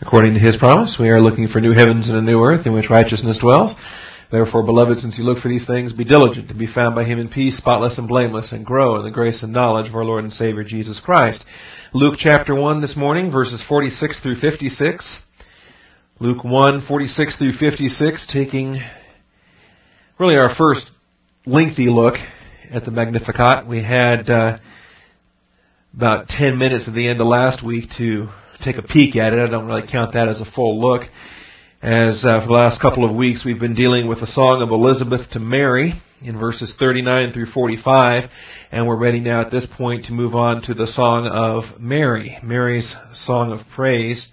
According to his promise, we are looking for new heavens and a new earth in which righteousness dwells. Therefore, beloved, since you look for these things, be diligent to be found by him in peace, spotless and blameless, and grow in the grace and knowledge of our Lord and Savior Jesus Christ. Luke chapter 1 this morning, verses 46 through 56. Luke 1, 46 through 56, taking really our first lengthy look at the Magnificat. We had uh, about 10 minutes at the end of last week to take a peek at it. I don't really count that as a full look. As uh, for the last couple of weeks, we've been dealing with the song of Elizabeth to Mary in verses 39 through 45, and we're ready now at this point to move on to the song of Mary, Mary's song of praise.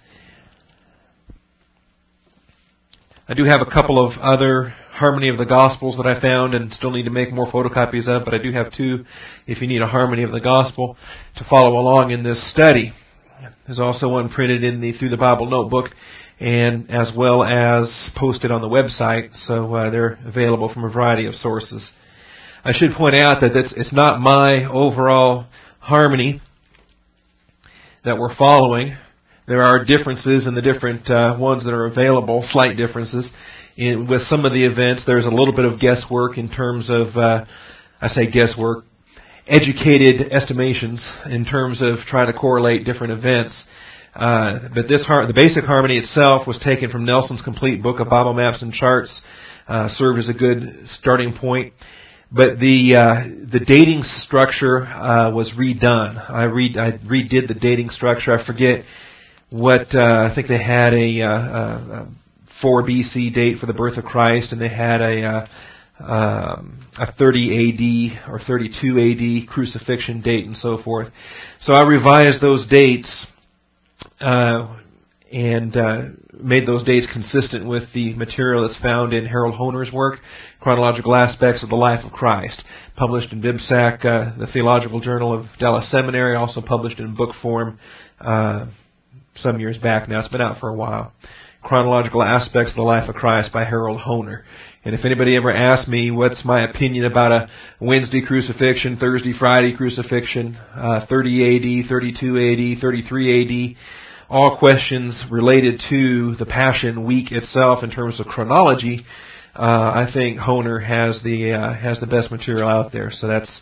I do have a couple of other harmony of the Gospels that I found and still need to make more photocopies of, but I do have two if you need a harmony of the Gospel to follow along in this study. There's also one printed in the Through the Bible notebook and as well as posted on the website, so uh, they're available from a variety of sources. I should point out that it's not my overall harmony that we're following. There are differences in the different uh, ones that are available, slight differences. In, with some of the events, there's a little bit of guesswork in terms of, uh, I say guesswork, educated estimations in terms of trying to correlate different events. Uh, but this har- the basic harmony itself was taken from Nelson's complete book of Bible maps and charts. Uh, served as a good starting point. But the uh, the dating structure uh, was redone. I read I redid the dating structure. I forget what uh, I think they had a, uh, a 4 BC date for the birth of Christ, and they had a um, a 30 AD or 32 AD crucifixion date and so forth. So I revised those dates uh, and uh, made those dates consistent with the material that's found in Harold Hoehner's work, Chronological Aspects of the Life of Christ, published in BibSac, uh, the Theological Journal of Dallas Seminary, also published in book form uh, some years back now. It's been out for a while. Chronological Aspects of the Life of Christ by Harold Hoehner. And if anybody ever asks me what's my opinion about a Wednesday crucifixion, Thursday, Friday crucifixion, uh, 30 AD, 32 AD, 33 AD, all questions related to the Passion Week itself in terms of chronology, uh, I think Hoehner has the uh, has the best material out there. So that's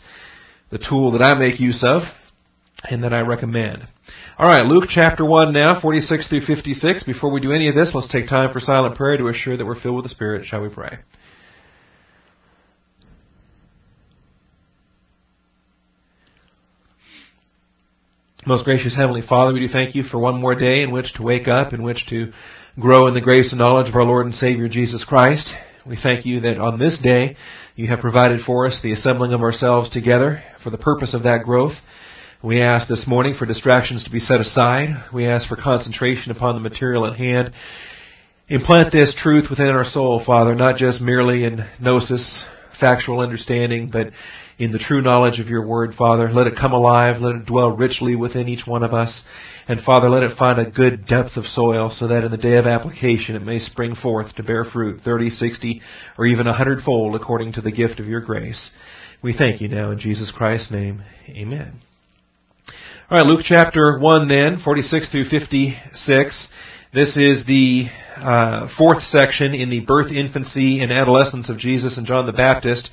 the tool that I make use of and that I recommend. All right, Luke chapter 1 now, 46 through 56. Before we do any of this, let's take time for silent prayer to assure that we're filled with the Spirit. Shall we pray? Most gracious Heavenly Father, we do thank you for one more day in which to wake up, in which to grow in the grace and knowledge of our Lord and Savior Jesus Christ. We thank you that on this day you have provided for us the assembling of ourselves together for the purpose of that growth. We ask this morning for distractions to be set aside. We ask for concentration upon the material at hand. Implant this truth within our soul, Father, not just merely in gnosis, factual understanding, but in the true knowledge of your word, Father. Let it come alive. Let it dwell richly within each one of us. And Father, let it find a good depth of soil so that in the day of application it may spring forth to bear fruit, 30, 60, or even a hundredfold according to the gift of your grace. We thank you now in Jesus Christ's name. Amen. All right, Luke chapter 1 then, 46 through 56. This is the uh, fourth section in the birth, infancy, and adolescence of Jesus and John the Baptist.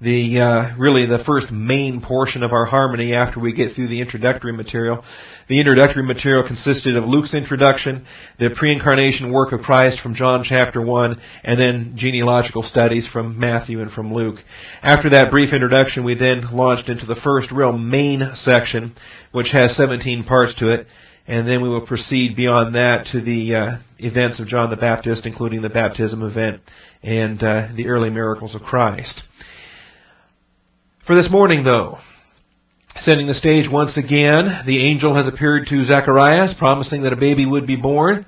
The uh, really the first main portion of our harmony after we get through the introductory material. The introductory material consisted of Luke's introduction, the pre-incarnation work of Christ from John chapter 1, and then genealogical studies from Matthew and from Luke. After that brief introduction, we then launched into the first real main section, which has 17 parts to it, and then we will proceed beyond that to the uh, events of John the Baptist, including the baptism event and uh, the early miracles of Christ. For this morning, though, Setting the stage once again, the angel has appeared to Zacharias, promising that a baby would be born.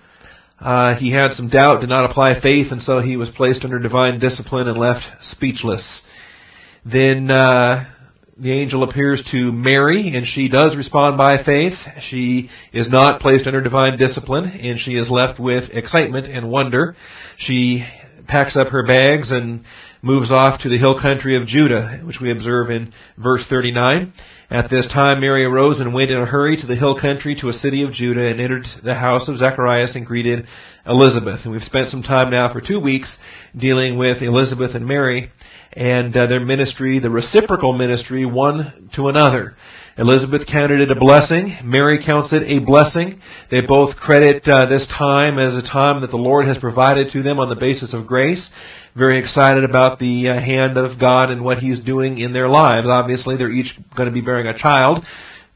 Uh, he had some doubt, did not apply faith, and so he was placed under divine discipline and left speechless. Then uh, the angel appears to Mary, and she does respond by faith. She is not placed under divine discipline, and she is left with excitement and wonder. She packs up her bags and moves off to the hill country of Judah, which we observe in verse 39. At this time Mary arose and went in a hurry to the hill country to a city of Judah and entered the house of Zacharias and greeted Elizabeth. And we've spent some time now for two weeks dealing with Elizabeth and Mary and uh, their ministry, the reciprocal ministry one to another. Elizabeth counted it a blessing. Mary counts it a blessing. They both credit uh, this time as a time that the Lord has provided to them on the basis of grace very excited about the uh, hand of God and what He's doing in their lives. Obviously, they're each going to be bearing a child.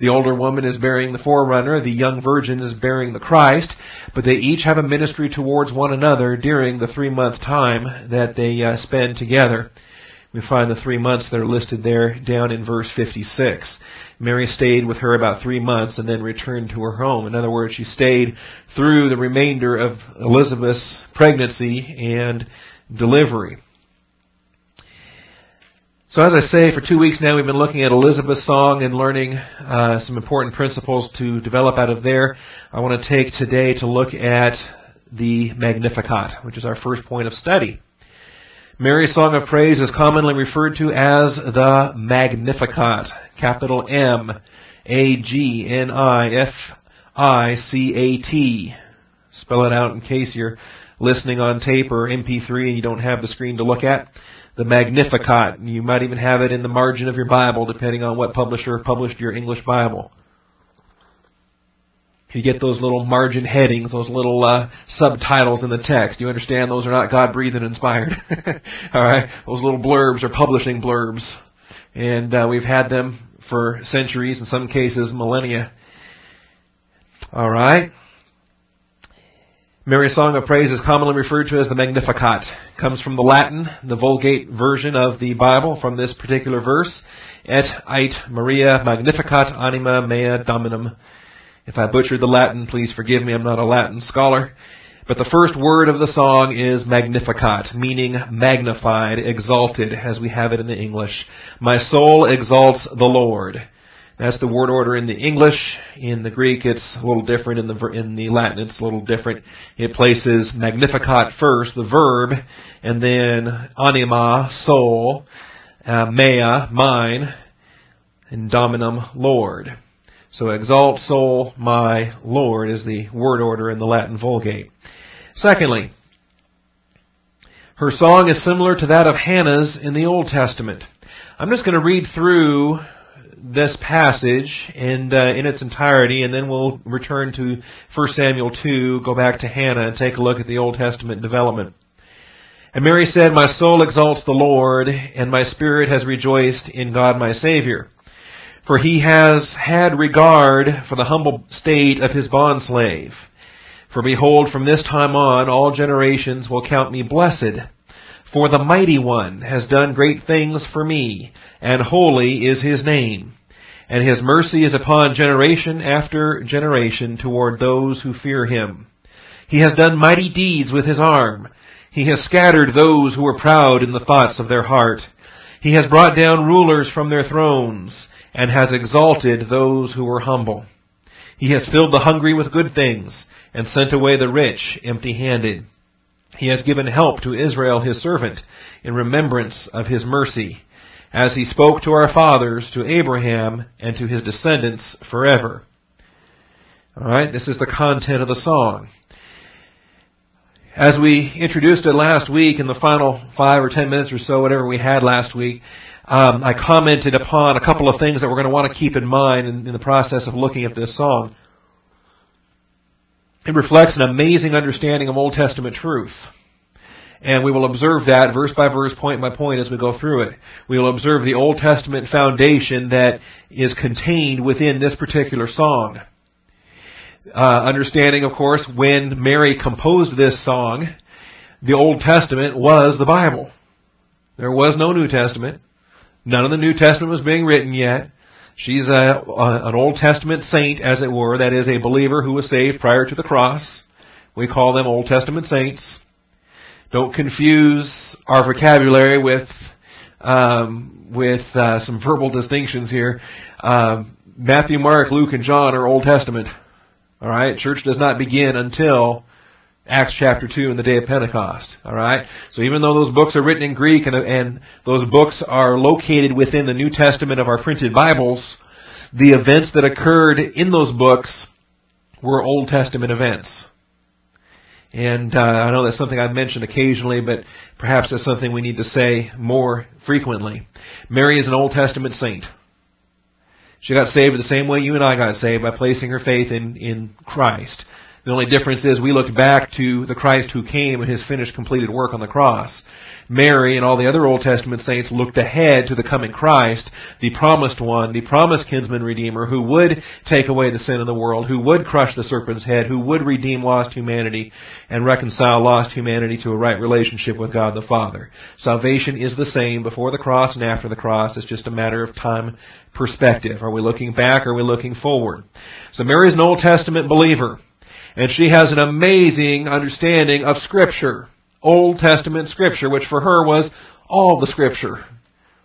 The older woman is bearing the forerunner, the young virgin is bearing the Christ, but they each have a ministry towards one another during the three month time that they uh, spend together. We find the three months that are listed there down in verse 56. Mary stayed with her about three months and then returned to her home. In other words, she stayed through the remainder of Elizabeth's pregnancy and delivery. So as I say, for two weeks now we've been looking at Elizabeth's song and learning uh, some important principles to develop out of there. I want to take today to look at the Magnificat, which is our first point of study. Mary's song of praise is commonly referred to as the Magnificat, capital M A G N I F I C A T. Spell it out in case you're listening on tape or MP3 and you don't have the screen to look at. The Magnificat. You might even have it in the margin of your Bible, depending on what publisher published your English Bible. You get those little margin headings, those little uh, subtitles in the text. You understand those are not God breathed and inspired. All right, those little blurbs are publishing blurbs, and uh, we've had them for centuries, in some cases millennia. All right. Mary's Song of Praise is commonly referred to as the Magnificat. It comes from the Latin, the Vulgate version of the Bible from this particular verse. Et ait Maria Magnificat anima mea dominum. If I butchered the Latin, please forgive me, I'm not a Latin scholar. But the first word of the song is Magnificat, meaning magnified, exalted, as we have it in the English. My soul exalts the Lord. That's the word order in the English. In the Greek, it's a little different. In the in the Latin, it's a little different. It places magnificat first, the verb, and then anima, soul, uh, mea, mine, and dominum, Lord. So exalt soul, my Lord is the word order in the Latin Vulgate. Secondly, her song is similar to that of Hannah's in the Old Testament. I'm just going to read through this passage and uh, in its entirety, and then we'll return to 1 Samuel 2, go back to Hannah, and take a look at the Old Testament development. And Mary said, My soul exalts the Lord, and my spirit has rejoiced in God my Savior. For he has had regard for the humble state of his bondslave. For behold, from this time on, all generations will count me blessed. For the mighty one has done great things for me, and holy is his name. And his mercy is upon generation after generation toward those who fear him. He has done mighty deeds with his arm. He has scattered those who were proud in the thoughts of their heart. He has brought down rulers from their thrones, and has exalted those who were humble. He has filled the hungry with good things, and sent away the rich empty handed. He has given help to Israel his servant in remembrance of his mercy, as he spoke to our fathers, to Abraham, and to his descendants forever. Alright, this is the content of the song. As we introduced it last week in the final five or ten minutes or so, whatever we had last week, um, I commented upon a couple of things that we're going to want to keep in mind in, in the process of looking at this song. It reflects an amazing understanding of Old Testament truth. And we will observe that verse by verse, point by point as we go through it. We will observe the Old Testament foundation that is contained within this particular song. Uh, understanding, of course, when Mary composed this song, the Old Testament was the Bible. There was no New Testament. None of the New Testament was being written yet. She's a, a, an Old Testament saint, as it were, that is a believer who was saved prior to the cross. We call them Old Testament saints. Don't confuse our vocabulary with um, with uh, some verbal distinctions here. Um, Matthew, Mark, Luke, and John are Old Testament. All right, church does not begin until Acts chapter 2 and the day of Pentecost. Alright? So even though those books are written in Greek and, and those books are located within the New Testament of our printed Bibles, the events that occurred in those books were Old Testament events. And uh, I know that's something I've mentioned occasionally, but perhaps that's something we need to say more frequently. Mary is an Old Testament saint. She got saved the same way you and I got saved by placing her faith in, in Christ. The only difference is we looked back to the Christ who came and his finished completed work on the cross. Mary and all the other Old Testament saints looked ahead to the coming Christ, the promised one, the promised kinsman redeemer who would take away the sin of the world, who would crush the serpent's head, who would redeem lost humanity and reconcile lost humanity to a right relationship with God the Father. Salvation is the same before the cross and after the cross. It's just a matter of time perspective. Are we looking back or are we looking forward? So Mary is an Old Testament believer. And she has an amazing understanding of Scripture. Old Testament Scripture, which for her was all the Scripture.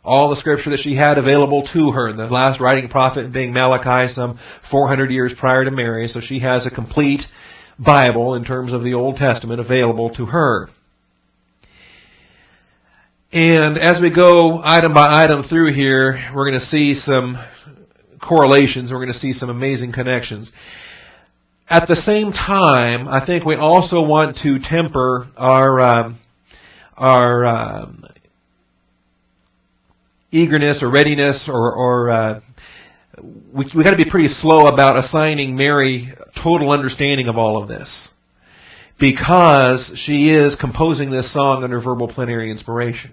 All the Scripture that she had available to her. The last writing prophet being Malachi some 400 years prior to Mary, so she has a complete Bible in terms of the Old Testament available to her. And as we go item by item through here, we're going to see some correlations. We're going to see some amazing connections. At the same time, I think we also want to temper our um, our um, eagerness or readiness, or, or uh, we we got to be pretty slow about assigning Mary total understanding of all of this, because she is composing this song under verbal plenary inspiration.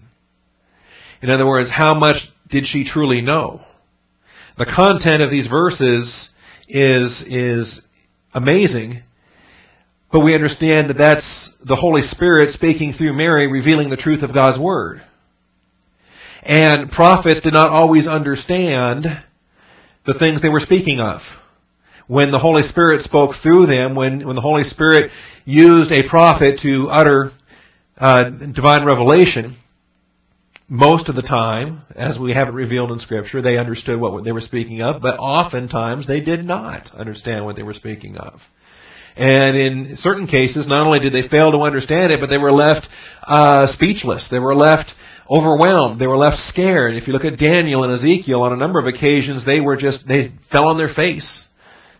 In other words, how much did she truly know? The content of these verses is is amazing. But we understand that that's the Holy Spirit speaking through Mary, revealing the truth of God's Word. And prophets did not always understand the things they were speaking of. When the Holy Spirit spoke through them, when, when the Holy Spirit used a prophet to utter uh, divine revelation, most of the time, as we have it revealed in Scripture, they understood what they were speaking of, but oftentimes they did not understand what they were speaking of. And in certain cases, not only did they fail to understand it, but they were left uh, speechless. They were left overwhelmed. They were left scared. If you look at Daniel and Ezekiel, on a number of occasions, they were just they fell on their face.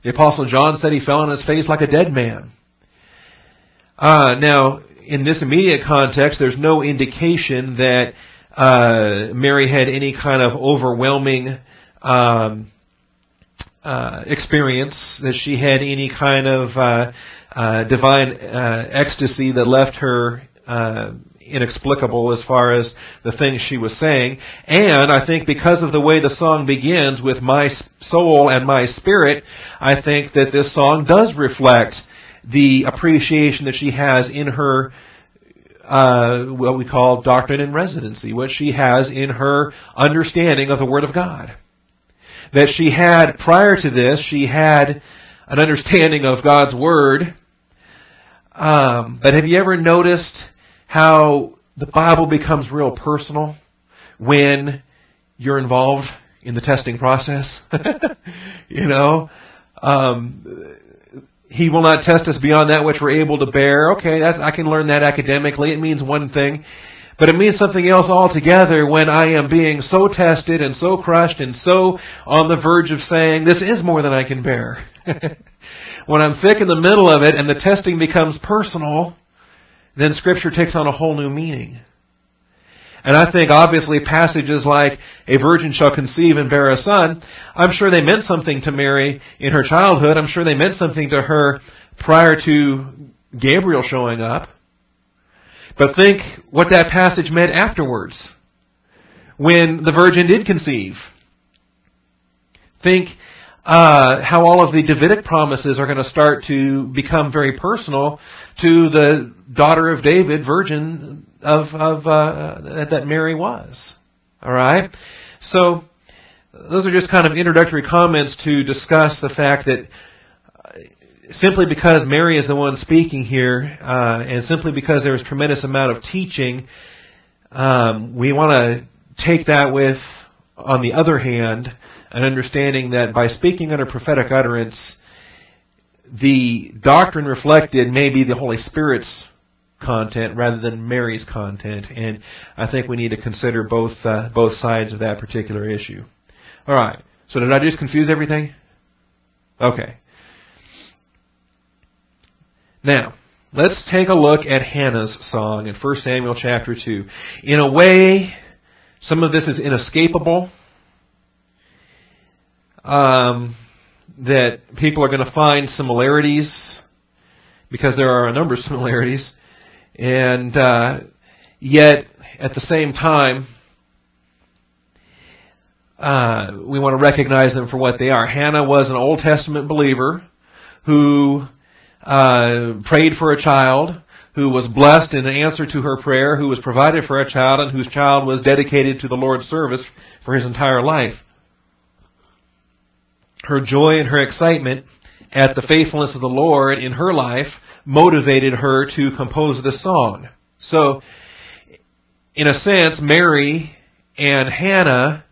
The Apostle John said he fell on his face like a dead man. Uh, now, in this immediate context, there's no indication that uh, Mary had any kind of overwhelming um, uh, experience, that she had any kind of uh, uh, divine uh, ecstasy that left her uh, inexplicable as far as the things she was saying. And I think because of the way the song begins with my soul and my spirit, I think that this song does reflect the appreciation that she has in her uh, what we call doctrine and residency, what she has in her understanding of the Word of God. That she had, prior to this, she had an understanding of God's Word. Um, but have you ever noticed how the Bible becomes real personal when you're involved in the testing process? you know, um, he will not test us beyond that which we're able to bear. Okay, that's, I can learn that academically. It means one thing. But it means something else altogether when I am being so tested and so crushed and so on the verge of saying, this is more than I can bear. when I'm thick in the middle of it and the testing becomes personal, then scripture takes on a whole new meaning. And I think obviously passages like, a virgin shall conceive and bear a son, I'm sure they meant something to Mary in her childhood. I'm sure they meant something to her prior to Gabriel showing up. But think what that passage meant afterwards. When the virgin did conceive. Think uh, how all of the Davidic promises are going to start to become very personal to the daughter of David, virgin of, of uh, that Mary was. All right, so those are just kind of introductory comments to discuss the fact that uh, simply because Mary is the one speaking here, uh, and simply because there is tremendous amount of teaching, um, we want to take that with, on the other hand, an understanding that by speaking under prophetic utterance, the doctrine reflected may be the Holy Spirit's content rather than Mary's content, and I think we need to consider both uh, both sides of that particular issue. All right, So did I just confuse everything? Okay. Now, let's take a look at Hannah's song in 1 Samuel chapter 2. In a way, some of this is inescapable. Um, that people are going to find similarities because there are a number of similarities, and uh, yet at the same time, uh, we want to recognize them for what they are. Hannah was an Old Testament believer who uh, prayed for a child, who was blessed in answer to her prayer, who was provided for a child, and whose child was dedicated to the Lord's service for his entire life. Her joy and her excitement at the faithfulness of the Lord in her life motivated her to compose the song. So, in a sense, Mary and Hannah,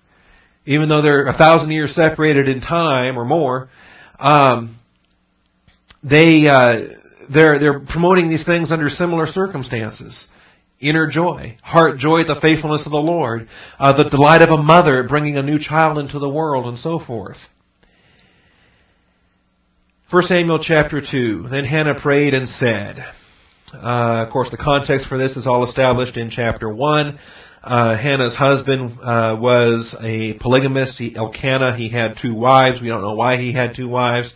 even though they're a thousand years separated in time or more, um, they uh, they're they're promoting these things under similar circumstances. Inner joy, heart joy at the faithfulness of the Lord, uh, the delight of a mother bringing a new child into the world, and so forth. 1 Samuel chapter 2. Then Hannah prayed and said, uh, of course, the context for this is all established in chapter 1. Uh, Hannah's husband uh, was a polygamist, he, Elkanah. He had two wives. We don't know why he had two wives.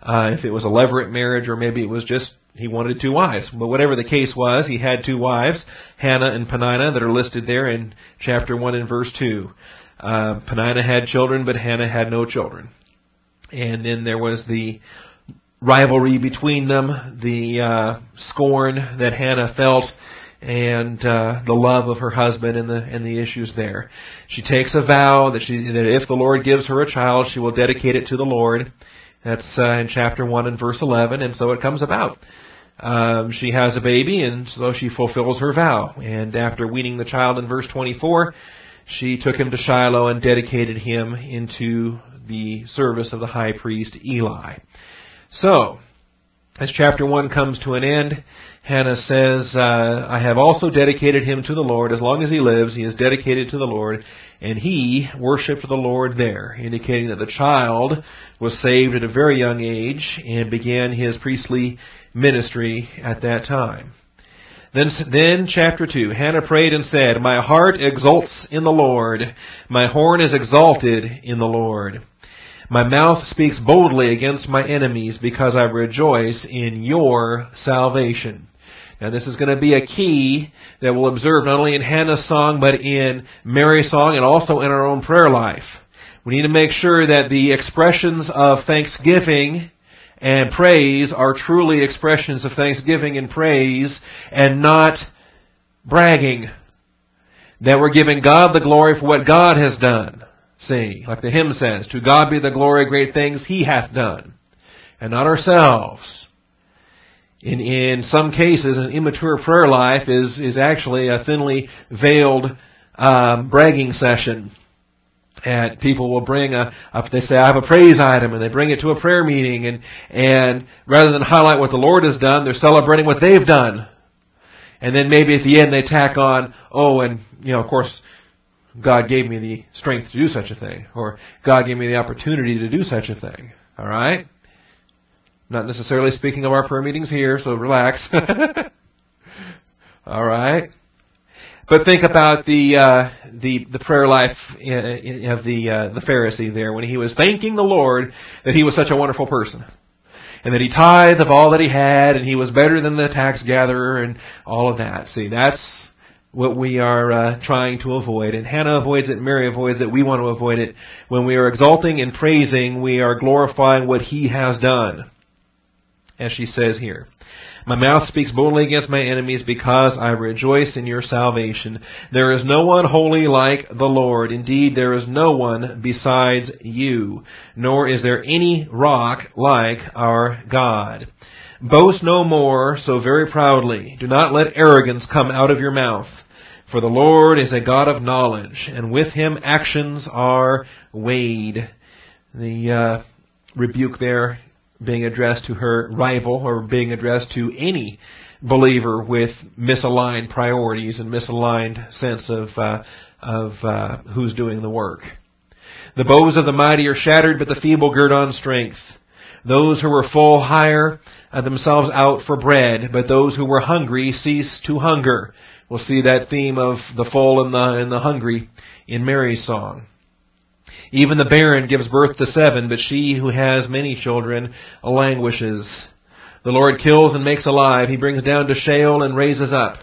Uh, if it was a levirate marriage or maybe it was just he wanted two wives. But whatever the case was, he had two wives, Hannah and Peninnah, that are listed there in chapter 1 and verse 2. Uh, Peninnah had children, but Hannah had no children. And then there was the rivalry between them, the uh, scorn that Hannah felt, and uh, the love of her husband and the and the issues there. She takes a vow that she that if the Lord gives her a child, she will dedicate it to the Lord. That's uh, in chapter one and verse eleven, and so it comes about. Um, she has a baby, and so she fulfills her vow. And after weaning the child in verse twenty-four, she took him to Shiloh and dedicated him into the service of the high priest Eli. So, as chapter 1 comes to an end, Hannah says, uh, I have also dedicated him to the Lord. As long as he lives, he is dedicated to the Lord. And he worshiped the Lord there, indicating that the child was saved at a very young age and began his priestly ministry at that time. Then, then chapter 2, Hannah prayed and said, My heart exults in the Lord. My horn is exalted in the Lord. My mouth speaks boldly against my enemies because I rejoice in your salvation. Now this is going to be a key that we'll observe not only in Hannah's song, but in Mary's song and also in our own prayer life. We need to make sure that the expressions of thanksgiving and praise are truly expressions of thanksgiving and praise and not bragging. That we're giving God the glory for what God has done. See, like the hymn says, to God be the glory, great things He hath done, and not ourselves. In, in some cases, an immature prayer life is, is actually a thinly veiled um, bragging session. And people will bring a, a, they say, I have a praise item, and they bring it to a prayer meeting, and, and rather than highlight what the Lord has done, they're celebrating what they've done. And then maybe at the end they tack on, oh, and, you know, of course, God gave me the strength to do such a thing, or God gave me the opportunity to do such a thing. All right? Not necessarily speaking of our prayer meetings here, so relax. All right? But think about the uh, the the prayer life of the uh, the Pharisee there when he was thanking the Lord that he was such a wonderful person, and that he tithed of all that he had, and he was better than the tax gatherer, and all of that. See, that's what we are uh, trying to avoid. And Hannah avoids it, Mary avoids it, we want to avoid it. When we are exalting and praising, we are glorifying what He has done. As she says here. My mouth speaks boldly against my enemies because I rejoice in your salvation. There is no one holy like the Lord. Indeed, there is no one besides you, nor is there any rock like our God. Boast no more so very proudly. Do not let arrogance come out of your mouth. For the Lord is a God of knowledge, and with him actions are weighed. The uh, rebuke there being addressed to her rival, or being addressed to any believer with misaligned priorities and misaligned sense of uh, of uh, who's doing the work. The bows of the mighty are shattered, but the feeble gird on strength. Those who were full hire Uh, themselves out for bread, but those who were hungry cease to hunger. We'll see that theme of the full and the, and the hungry in Mary's song. Even the barren gives birth to seven, but she who has many children languishes. The Lord kills and makes alive. He brings down to Sheol and raises up.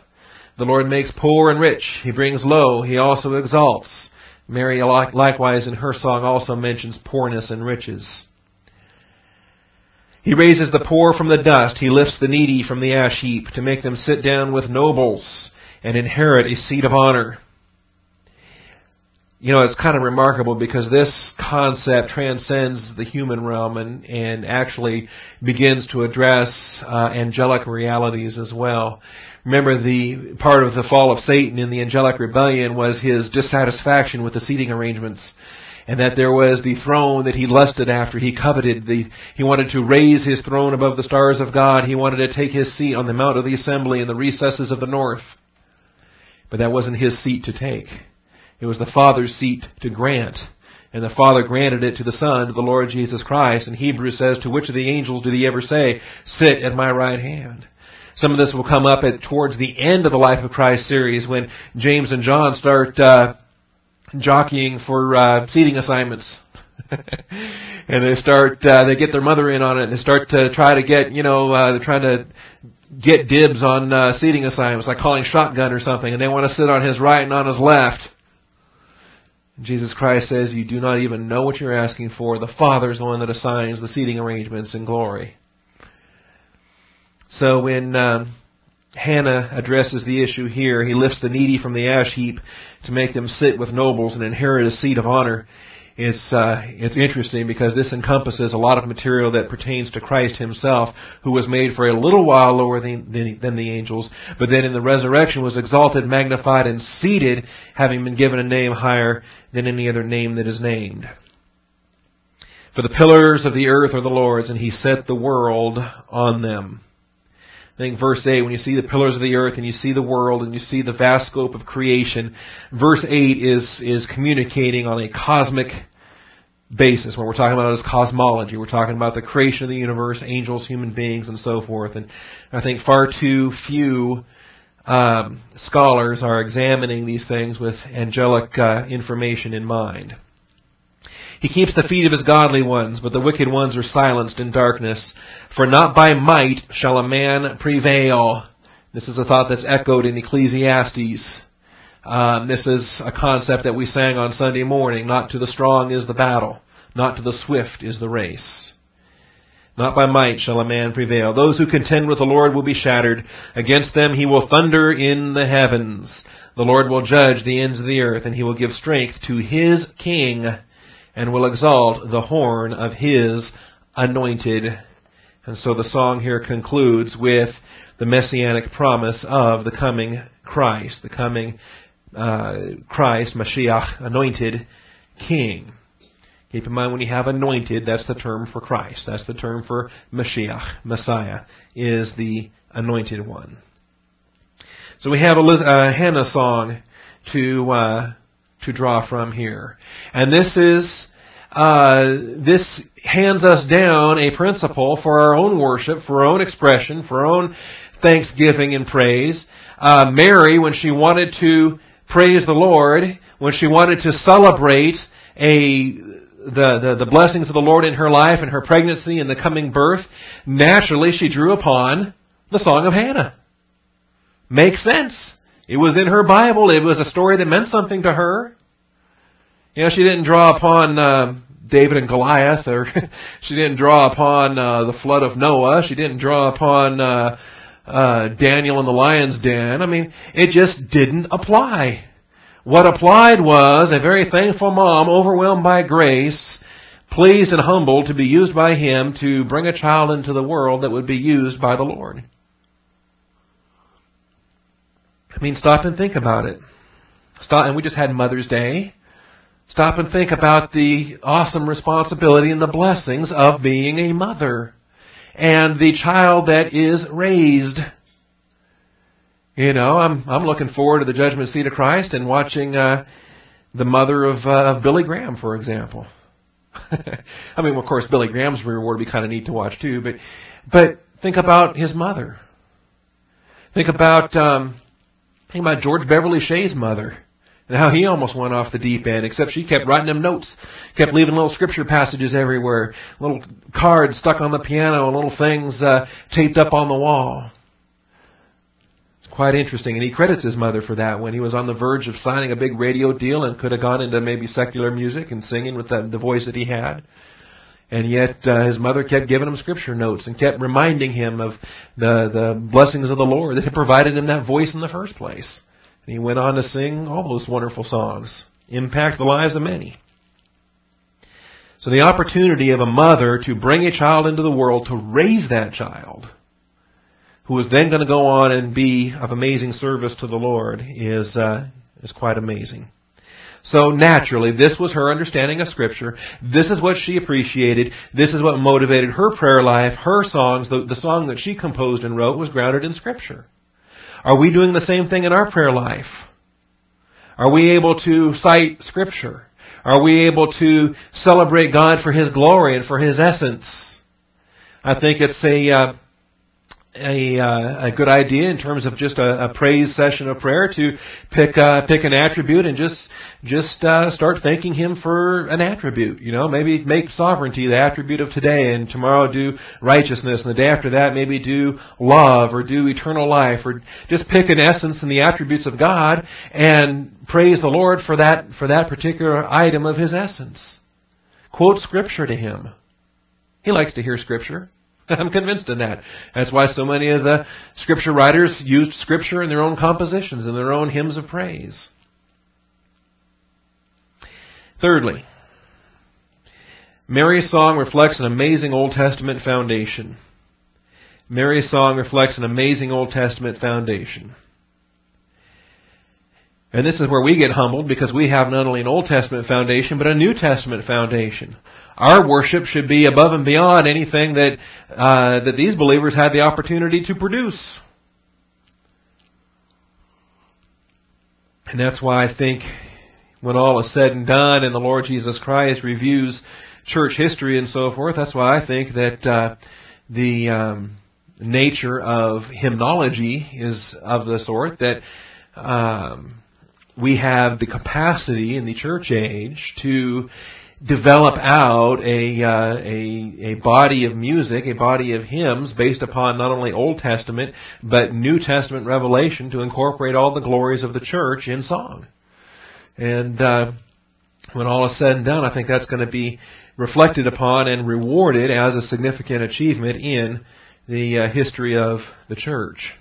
The Lord makes poor and rich. He brings low. He also exalts. Mary likewise in her song also mentions poorness and riches. He raises the poor from the dust. He lifts the needy from the ash heap to make them sit down with nobles and inherit a seat of honor. You know, it's kind of remarkable because this concept transcends the human realm and, and actually begins to address uh, angelic realities as well. Remember, the part of the fall of Satan in the angelic rebellion was his dissatisfaction with the seating arrangements and that there was the throne that he lusted after, he coveted. The, he wanted to raise his throne above the stars of God. He wanted to take his seat on the mount of the assembly in the recesses of the north. But that wasn't his seat to take. It was the Father's seat to grant. And the Father granted it to the Son, to the Lord Jesus Christ. And Hebrews says, to which of the angels did he ever say, sit at my right hand? Some of this will come up at towards the end of the Life of Christ series when James and John start uh, jockeying for uh, seating assignments. and they start, uh, they get their mother in on it, and they start to try to get, you know, uh, they're trying to get dibs on uh, seating assignments, like calling shotgun or something, and they want to sit on his right and on his left. Jesus Christ says, You do not even know what you're asking for. The Father is the one that assigns the seating arrangements in glory. So when um, Hannah addresses the issue here, he lifts the needy from the ash heap to make them sit with nobles and inherit a seat of honor. It's uh, it's interesting because this encompasses a lot of material that pertains to Christ Himself, who was made for a little while lower than, than, than the angels, but then in the resurrection was exalted, magnified, and seated, having been given a name higher than any other name that is named. For the pillars of the earth are the Lord's, and He set the world on them. I think verse 8, when you see the pillars of the earth and you see the world and you see the vast scope of creation, verse 8 is, is communicating on a cosmic basis. When we're talking about it as cosmology, we're talking about the creation of the universe, angels, human beings, and so forth. And I think far too few um, scholars are examining these things with angelic uh, information in mind. He keeps the feet of his godly ones, but the wicked ones are silenced in darkness. For not by might shall a man prevail. This is a thought that's echoed in Ecclesiastes. Um, this is a concept that we sang on Sunday morning. Not to the strong is the battle. Not to the swift is the race. Not by might shall a man prevail. Those who contend with the Lord will be shattered. Against them he will thunder in the heavens. The Lord will judge the ends of the earth, and he will give strength to his king and will exalt the horn of his anointed. And so the song here concludes with the messianic promise of the coming Christ, the coming uh, Christ, Mashiach, anointed king. Keep in mind when you have anointed, that's the term for Christ. That's the term for Mashiach, Messiah, is the anointed one. So we have a uh, Hannah song to uh, to draw from here. And this is, uh, this hands us down a principle for our own worship, for our own expression, for our own thanksgiving and praise. Uh, Mary, when she wanted to praise the Lord, when she wanted to celebrate a the, the, the blessings of the Lord in her life and her pregnancy and the coming birth, naturally she drew upon the Song of Hannah. Makes sense. It was in her Bible. It was a story that meant something to her. You know, she didn't draw upon uh, David and Goliath, or she didn't draw upon uh, the flood of Noah. She didn't draw upon uh, uh, Daniel in the lion's den. I mean, it just didn't apply. What applied was a very thankful mom, overwhelmed by grace, pleased and humbled to be used by Him to bring a child into the world that would be used by the Lord. I mean, stop and think about it. Stop, and we just had Mother's Day. Stop and think about the awesome responsibility and the blessings of being a mother and the child that is raised. You know, I'm I'm looking forward to the judgment seat of Christ and watching uh the mother of, uh, of Billy Graham, for example. I mean, of course, Billy Graham's reward would be kind of neat to watch too, but but think about his mother. Think about um, think about George Beverly Shea's mother and how he almost went off the deep end. Except she kept writing them notes, kept leaving little scripture passages everywhere, little cards stuck on the piano, and little things uh, taped up on the wall It's quite interesting. And he credits his mother for that when he was on the verge of signing a big radio deal and could have gone into maybe secular music and singing with the, the voice that he had. And yet uh, his mother kept giving him scripture notes and kept reminding him of the the blessings of the Lord that had provided him that voice in the first place. And he went on to sing all those wonderful songs, impact the lives of many. So the opportunity of a mother to bring a child into the world, to raise that child, who is then going to go on and be of amazing service to the Lord is uh, is quite amazing. So naturally, this was her understanding of Scripture. This is what she appreciated. This is what motivated her prayer life, her songs. The, the song that she composed and wrote was grounded in Scripture. Are we doing the same thing in our prayer life? Are we able to cite Scripture? Are we able to celebrate God for His glory and for His essence? I think it's a uh, a, uh, a good idea in terms of just a, a praise session of prayer to pick uh, pick an attribute and just just uh, start thanking Him for an attribute. You know, maybe make sovereignty the attribute of today, and tomorrow do righteousness, and the day after that maybe do love or do eternal life, or just pick an essence and the attributes of God and praise the Lord for that for that particular item of His essence. Quote Scripture to Him. He likes to hear Scripture. I'm convinced of that. That's why so many of the scripture writers used scripture in their own compositions, in their own hymns of praise. Thirdly, Mary's song reflects an amazing Old Testament foundation. Mary's song reflects an amazing Old Testament foundation. And this is where we get humbled because we have not only an Old Testament foundation, but a New Testament foundation. Our worship should be above and beyond anything that uh, that these believers had the opportunity to produce. And that's why I think when all is said and done and the Lord Jesus Christ reviews church history and so forth, that's why I think that uh, the um, nature of hymnology is of the sort that um, we have the capacity in the church age to develop out a, uh, a, a body of music, a body of hymns based upon not only Old Testament, but New Testament revelation to incorporate all the glories of the church in song. And, uh, when all is said and done, I think that's going to be reflected upon and rewarded as a significant achievement in the uh, history of the church.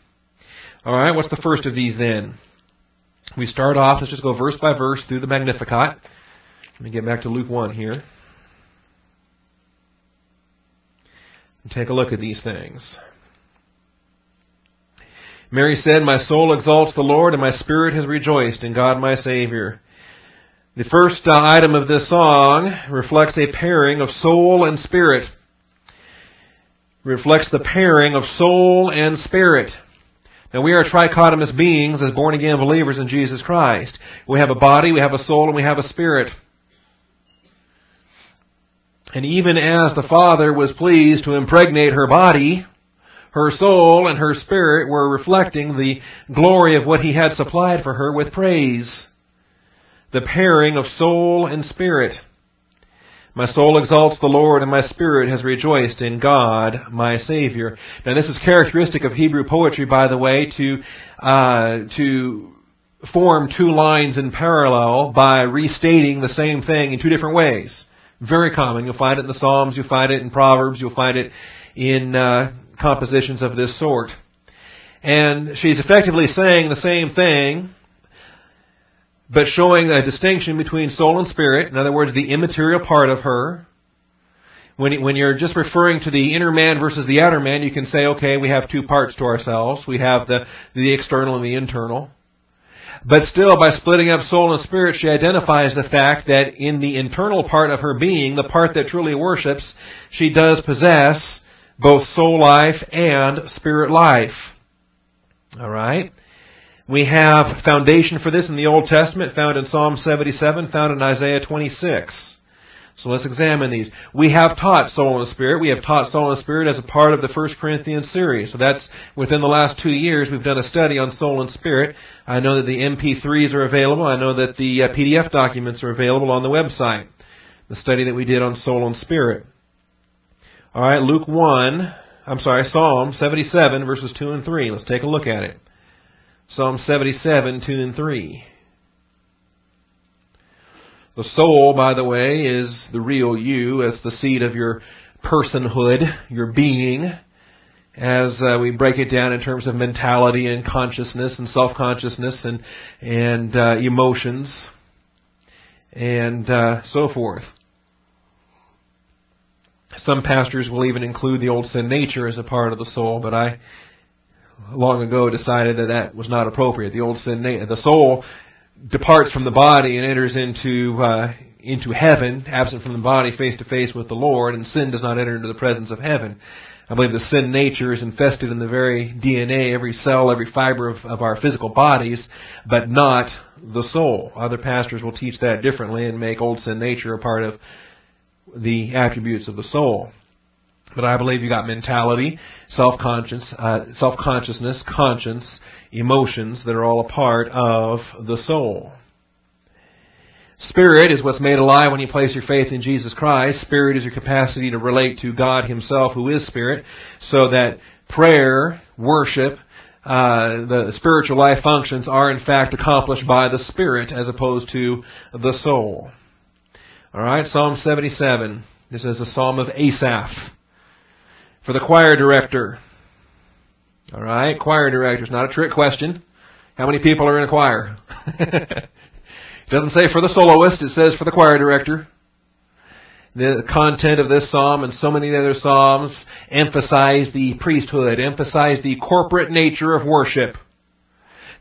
Alright, what's the first of these then? We start off, let's just go verse by verse through the Magnificat. Let me get back to Luke 1 here. And take a look at these things. Mary said, My soul exalts the Lord, and my spirit has rejoiced in God my Savior. The first uh, item of this song reflects a pairing of soul and spirit. Reflects the pairing of soul and spirit. Now we are trichotomous beings as born again believers in Jesus Christ. We have a body, we have a soul, and we have a spirit. And even as the Father was pleased to impregnate her body, her soul and her spirit were reflecting the glory of what He had supplied for her with praise. The pairing of soul and spirit. My soul exalts the Lord, and my spirit has rejoiced in God, my Savior. Now, this is characteristic of Hebrew poetry, by the way, to uh, to form two lines in parallel by restating the same thing in two different ways. Very common. You'll find it in the Psalms, you'll find it in Proverbs, you'll find it in uh, compositions of this sort. And she's effectively saying the same thing, but showing a distinction between soul and spirit. In other words, the immaterial part of her. When, when you're just referring to the inner man versus the outer man, you can say, okay, we have two parts to ourselves. We have the, the external and the internal. But still, by splitting up soul and spirit, she identifies the fact that in the internal part of her being, the part that truly worships, she does possess both soul life and spirit life. Alright? We have foundation for this in the Old Testament, found in Psalm 77, found in Isaiah 26. So let's examine these. We have taught soul and spirit. We have taught soul and spirit as a part of the First Corinthians series. So that's within the last two years we've done a study on soul and spirit. I know that the MP3s are available. I know that the uh, PDF documents are available on the website. The study that we did on soul and spirit. Alright, Luke 1, I'm sorry, Psalm 77 verses 2 and 3. Let's take a look at it. Psalm 77, 2 and 3. The soul, by the way, is the real you as the seat of your personhood, your being, as uh, we break it down in terms of mentality and consciousness and self-consciousness and and uh, emotions and uh, so forth. Some pastors will even include the old sin nature as a part of the soul, but I long ago decided that that was not appropriate. The old sin, nature, the soul departs from the body and enters into uh, into heaven, absent from the body, face to face with the Lord, and sin does not enter into the presence of heaven. I believe the sin nature is infested in the very DNA, every cell, every fiber of, of our physical bodies, but not the soul. Other pastors will teach that differently and make old sin nature a part of the attributes of the soul. But I believe you got mentality, self-conscious, uh, self-consciousness, conscience, emotions that are all a part of the soul. Spirit is what's made alive when you place your faith in Jesus Christ. Spirit is your capacity to relate to God Himself, who is Spirit, so that prayer, worship, uh, the spiritual life functions are in fact accomplished by the Spirit as opposed to the soul. Alright, Psalm 77. This is a psalm of Asaph. For the choir director, all right, choir directors, not a trick question. How many people are in a choir? it doesn't say for the soloist, it says for the choir director. The content of this psalm and so many other psalms emphasize the priesthood, emphasize the corporate nature of worship.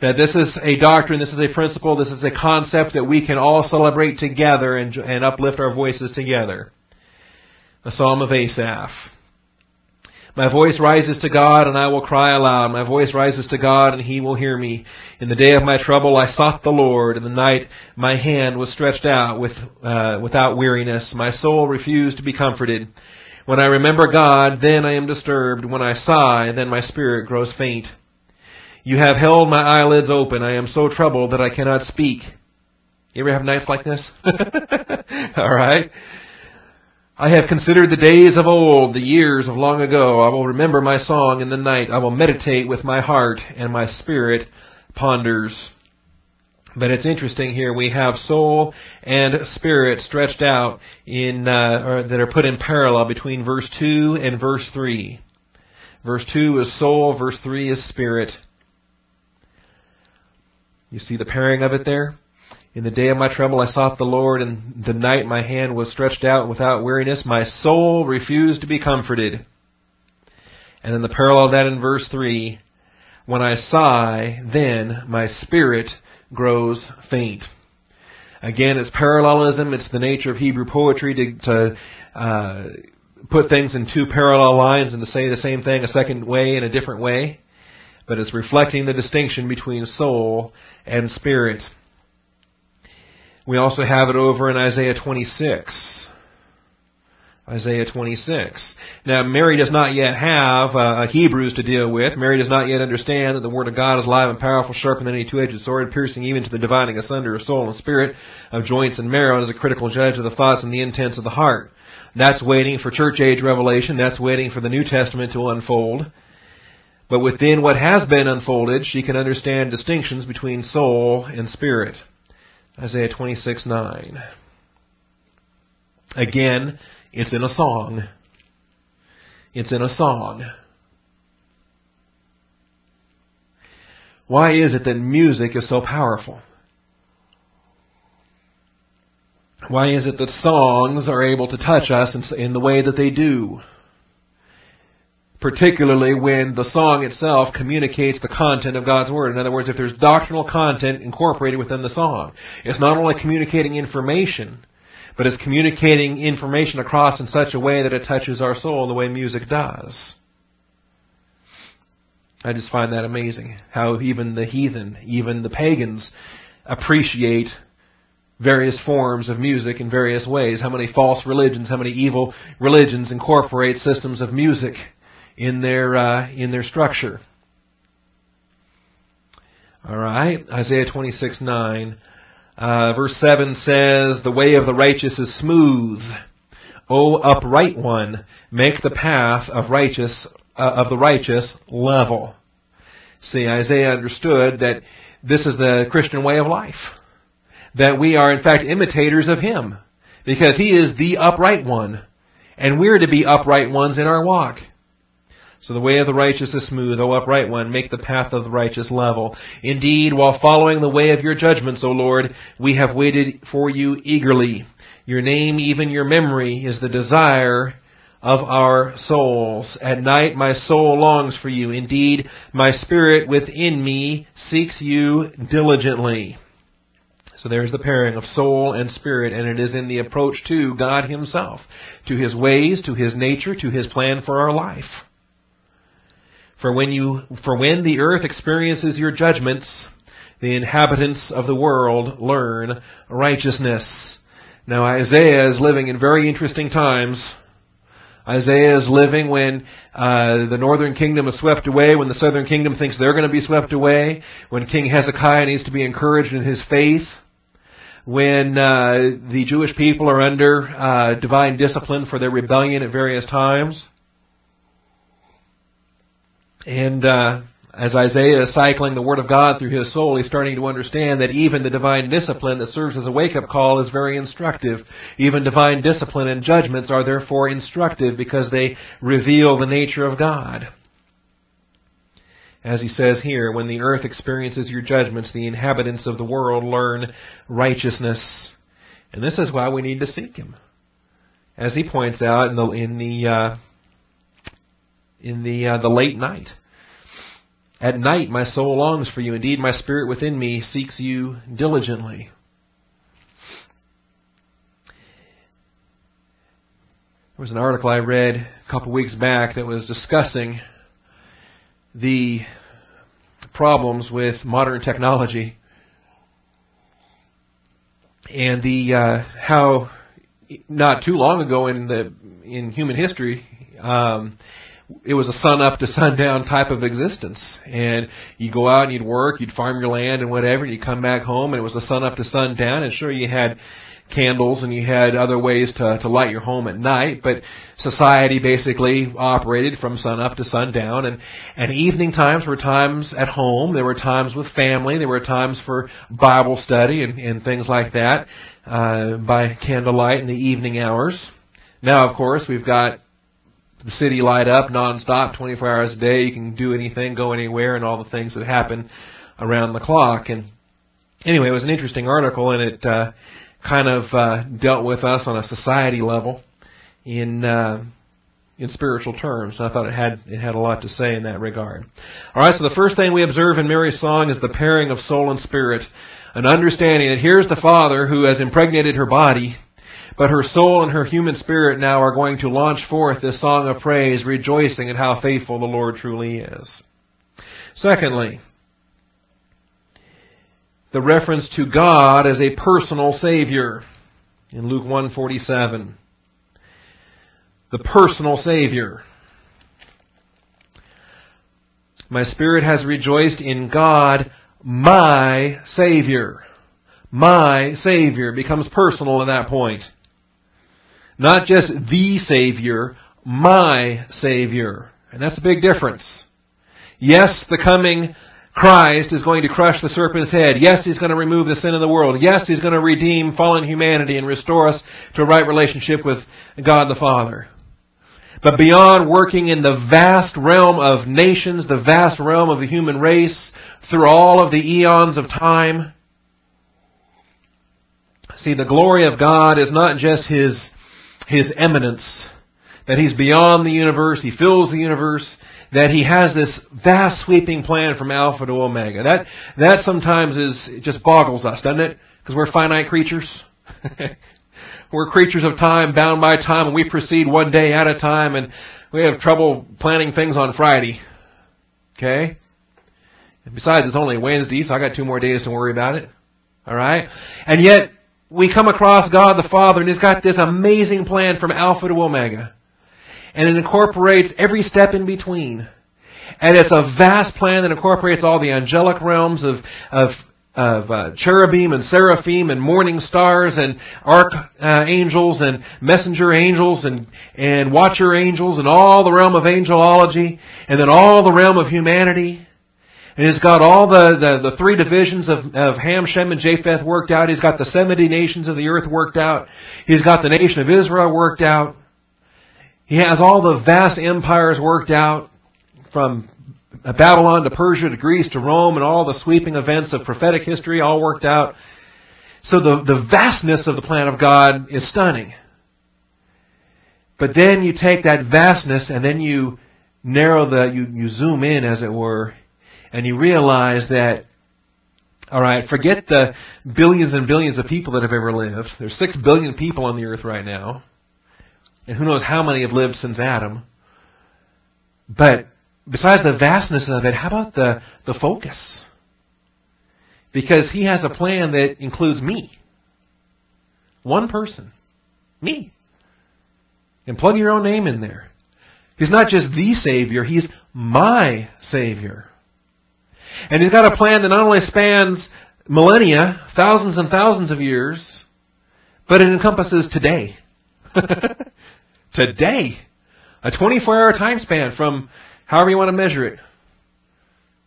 That this is a doctrine, this is a principle, this is a concept that we can all celebrate together and, and uplift our voices together. The Psalm of Asaph. My voice rises to God and I will cry aloud. My voice rises to God and he will hear me. In the day of my trouble I sought the Lord. In the night my hand was stretched out with, uh, without weariness. My soul refused to be comforted. When I remember God, then I am disturbed. When I sigh, then my spirit grows faint. You have held my eyelids open. I am so troubled that I cannot speak. You ever have nights like this? Alright. I have considered the days of old, the years of long ago. I will remember my song in the night. I will meditate with my heart, and my spirit ponders. But it's interesting here. We have soul and spirit stretched out in, uh, or that are put in parallel between verse 2 and verse 3. Verse 2 is soul, verse 3 is spirit. You see the pairing of it there? In the day of my trouble I sought the Lord, and the night my hand was stretched out without weariness. My soul refused to be comforted. And then the parallel of that in verse 3, when I sigh, then my spirit grows faint. Again, it's parallelism. It's the nature of Hebrew poetry to, to uh, put things in two parallel lines and to say the same thing a second way in a different way. But it's reflecting the distinction between soul and spirit. We also have it over in Isaiah 26. Isaiah 26. Now, Mary does not yet have uh, Hebrews to deal with. Mary does not yet understand that the Word of God is live and powerful, sharper than any two-edged sword, piercing even to the dividing asunder of soul and spirit, of joints and marrow, and is a critical judge of the thoughts and the intents of the heart. That's waiting for church age revelation. That's waiting for the New Testament to unfold. But within what has been unfolded, she can understand distinctions between soul and spirit. Isaiah 26, 9. Again, it's in a song. It's in a song. Why is it that music is so powerful? Why is it that songs are able to touch us in the way that they do? Particularly when the song itself communicates the content of God's Word. In other words, if there's doctrinal content incorporated within the song, it's not only communicating information, but it's communicating information across in such a way that it touches our soul the way music does. I just find that amazing. How even the heathen, even the pagans, appreciate various forms of music in various ways. How many false religions, how many evil religions incorporate systems of music in their uh, in their structure. All right, Isaiah 26 9. Uh, verse 7 says, The way of the righteous is smooth. O upright one, make the path of righteous uh, of the righteous level. See, Isaiah understood that this is the Christian way of life. That we are in fact imitators of him. Because he is the upright one. And we're to be upright ones in our walk. So the way of the righteous is smooth, O upright one, make the path of the righteous level. Indeed, while following the way of your judgments, O Lord, we have waited for you eagerly. Your name, even your memory, is the desire of our souls. At night my soul longs for you. Indeed, my spirit within me seeks you diligently. So there's the pairing of soul and spirit, and it is in the approach to God Himself, to His ways, to His nature, to His plan for our life. For when you, for when the earth experiences your judgments, the inhabitants of the world learn righteousness. Now Isaiah is living in very interesting times. Isaiah is living when uh, the northern kingdom is swept away, when the southern kingdom thinks they're going to be swept away, when King Hezekiah needs to be encouraged in his faith, when uh, the Jewish people are under uh, divine discipline for their rebellion at various times. And uh, as Isaiah is cycling the Word of God through his soul, he's starting to understand that even the divine discipline that serves as a wake-up call is very instructive. Even divine discipline and judgments are therefore instructive because they reveal the nature of God. As he says here, when the earth experiences your judgments, the inhabitants of the world learn righteousness. And this is why we need to seek him. As he points out in the, in the uh, in the uh, the late night. At night my soul longs for you. Indeed, my spirit within me seeks you diligently. There was an article I read a couple weeks back that was discussing the problems with modern technology and the uh, how not too long ago in the in human history um, it was a sun up to sundown type of existence. And you'd go out and you'd work, you'd farm your land and whatever, and you'd come back home and it was the sun up to sundown. And sure, you had candles and you had other ways to, to light your home at night, but society basically operated from sun up to sundown and, and evening times were times at home, there were times with family, there were times for Bible study and, and things like that, uh, by candlelight in the evening hours. Now, of course, we've got the city light up nonstop, 24 hours a day. You can do anything, go anywhere, and all the things that happen around the clock. And anyway, it was an interesting article, and it uh, kind of uh, dealt with us on a society level in uh, in spiritual terms. And I thought it had it had a lot to say in that regard. All right, so the first thing we observe in Mary's song is the pairing of soul and spirit, an understanding that here's the Father who has impregnated her body but her soul and her human spirit now are going to launch forth this song of praise, rejoicing at how faithful the Lord truly is. Secondly, the reference to God as a personal Savior in Luke 147. The personal Savior. My spirit has rejoiced in God, my Savior. My Savior becomes personal at that point. Not just the Savior, my Savior. And that's a big difference. Yes, the coming Christ is going to crush the serpent's head. Yes, He's going to remove the sin of the world. Yes, He's going to redeem fallen humanity and restore us to a right relationship with God the Father. But beyond working in the vast realm of nations, the vast realm of the human race, through all of the eons of time, see, the glory of God is not just His his eminence, that he's beyond the universe, he fills the universe, that he has this vast sweeping plan from Alpha to Omega. That, that sometimes is, it just boggles us, doesn't it? Because we're finite creatures. we're creatures of time, bound by time, and we proceed one day at a time, and we have trouble planning things on Friday. Okay? And besides, it's only Wednesday, so I got two more days to worry about it. Alright? And yet, we come across God the Father, and He's got this amazing plan from Alpha to Omega. And it incorporates every step in between. And it's a vast plan that incorporates all the angelic realms of, of of uh, cherubim and seraphim and morning stars and archangels uh, and messenger angels and and watcher angels and all the realm of angelology and then all the realm of humanity. And he's got all the, the, the three divisions of, of Ham, Shem, and Japheth worked out. He's got the 70 nations of the earth worked out. He's got the nation of Israel worked out. He has all the vast empires worked out from Babylon to Persia to Greece to Rome and all the sweeping events of prophetic history all worked out. So the, the vastness of the plan of God is stunning. But then you take that vastness and then you narrow the, you, you zoom in as it were, and you realize that, alright, forget the billions and billions of people that have ever lived. There's six billion people on the earth right now. And who knows how many have lived since Adam. But besides the vastness of it, how about the, the focus? Because he has a plan that includes me. One person. Me. And plug your own name in there. He's not just the Savior, He's my Savior. And He's got a plan that not only spans millennia, thousands and thousands of years, but it encompasses today. today. A 24 hour time span from However you want to measure it.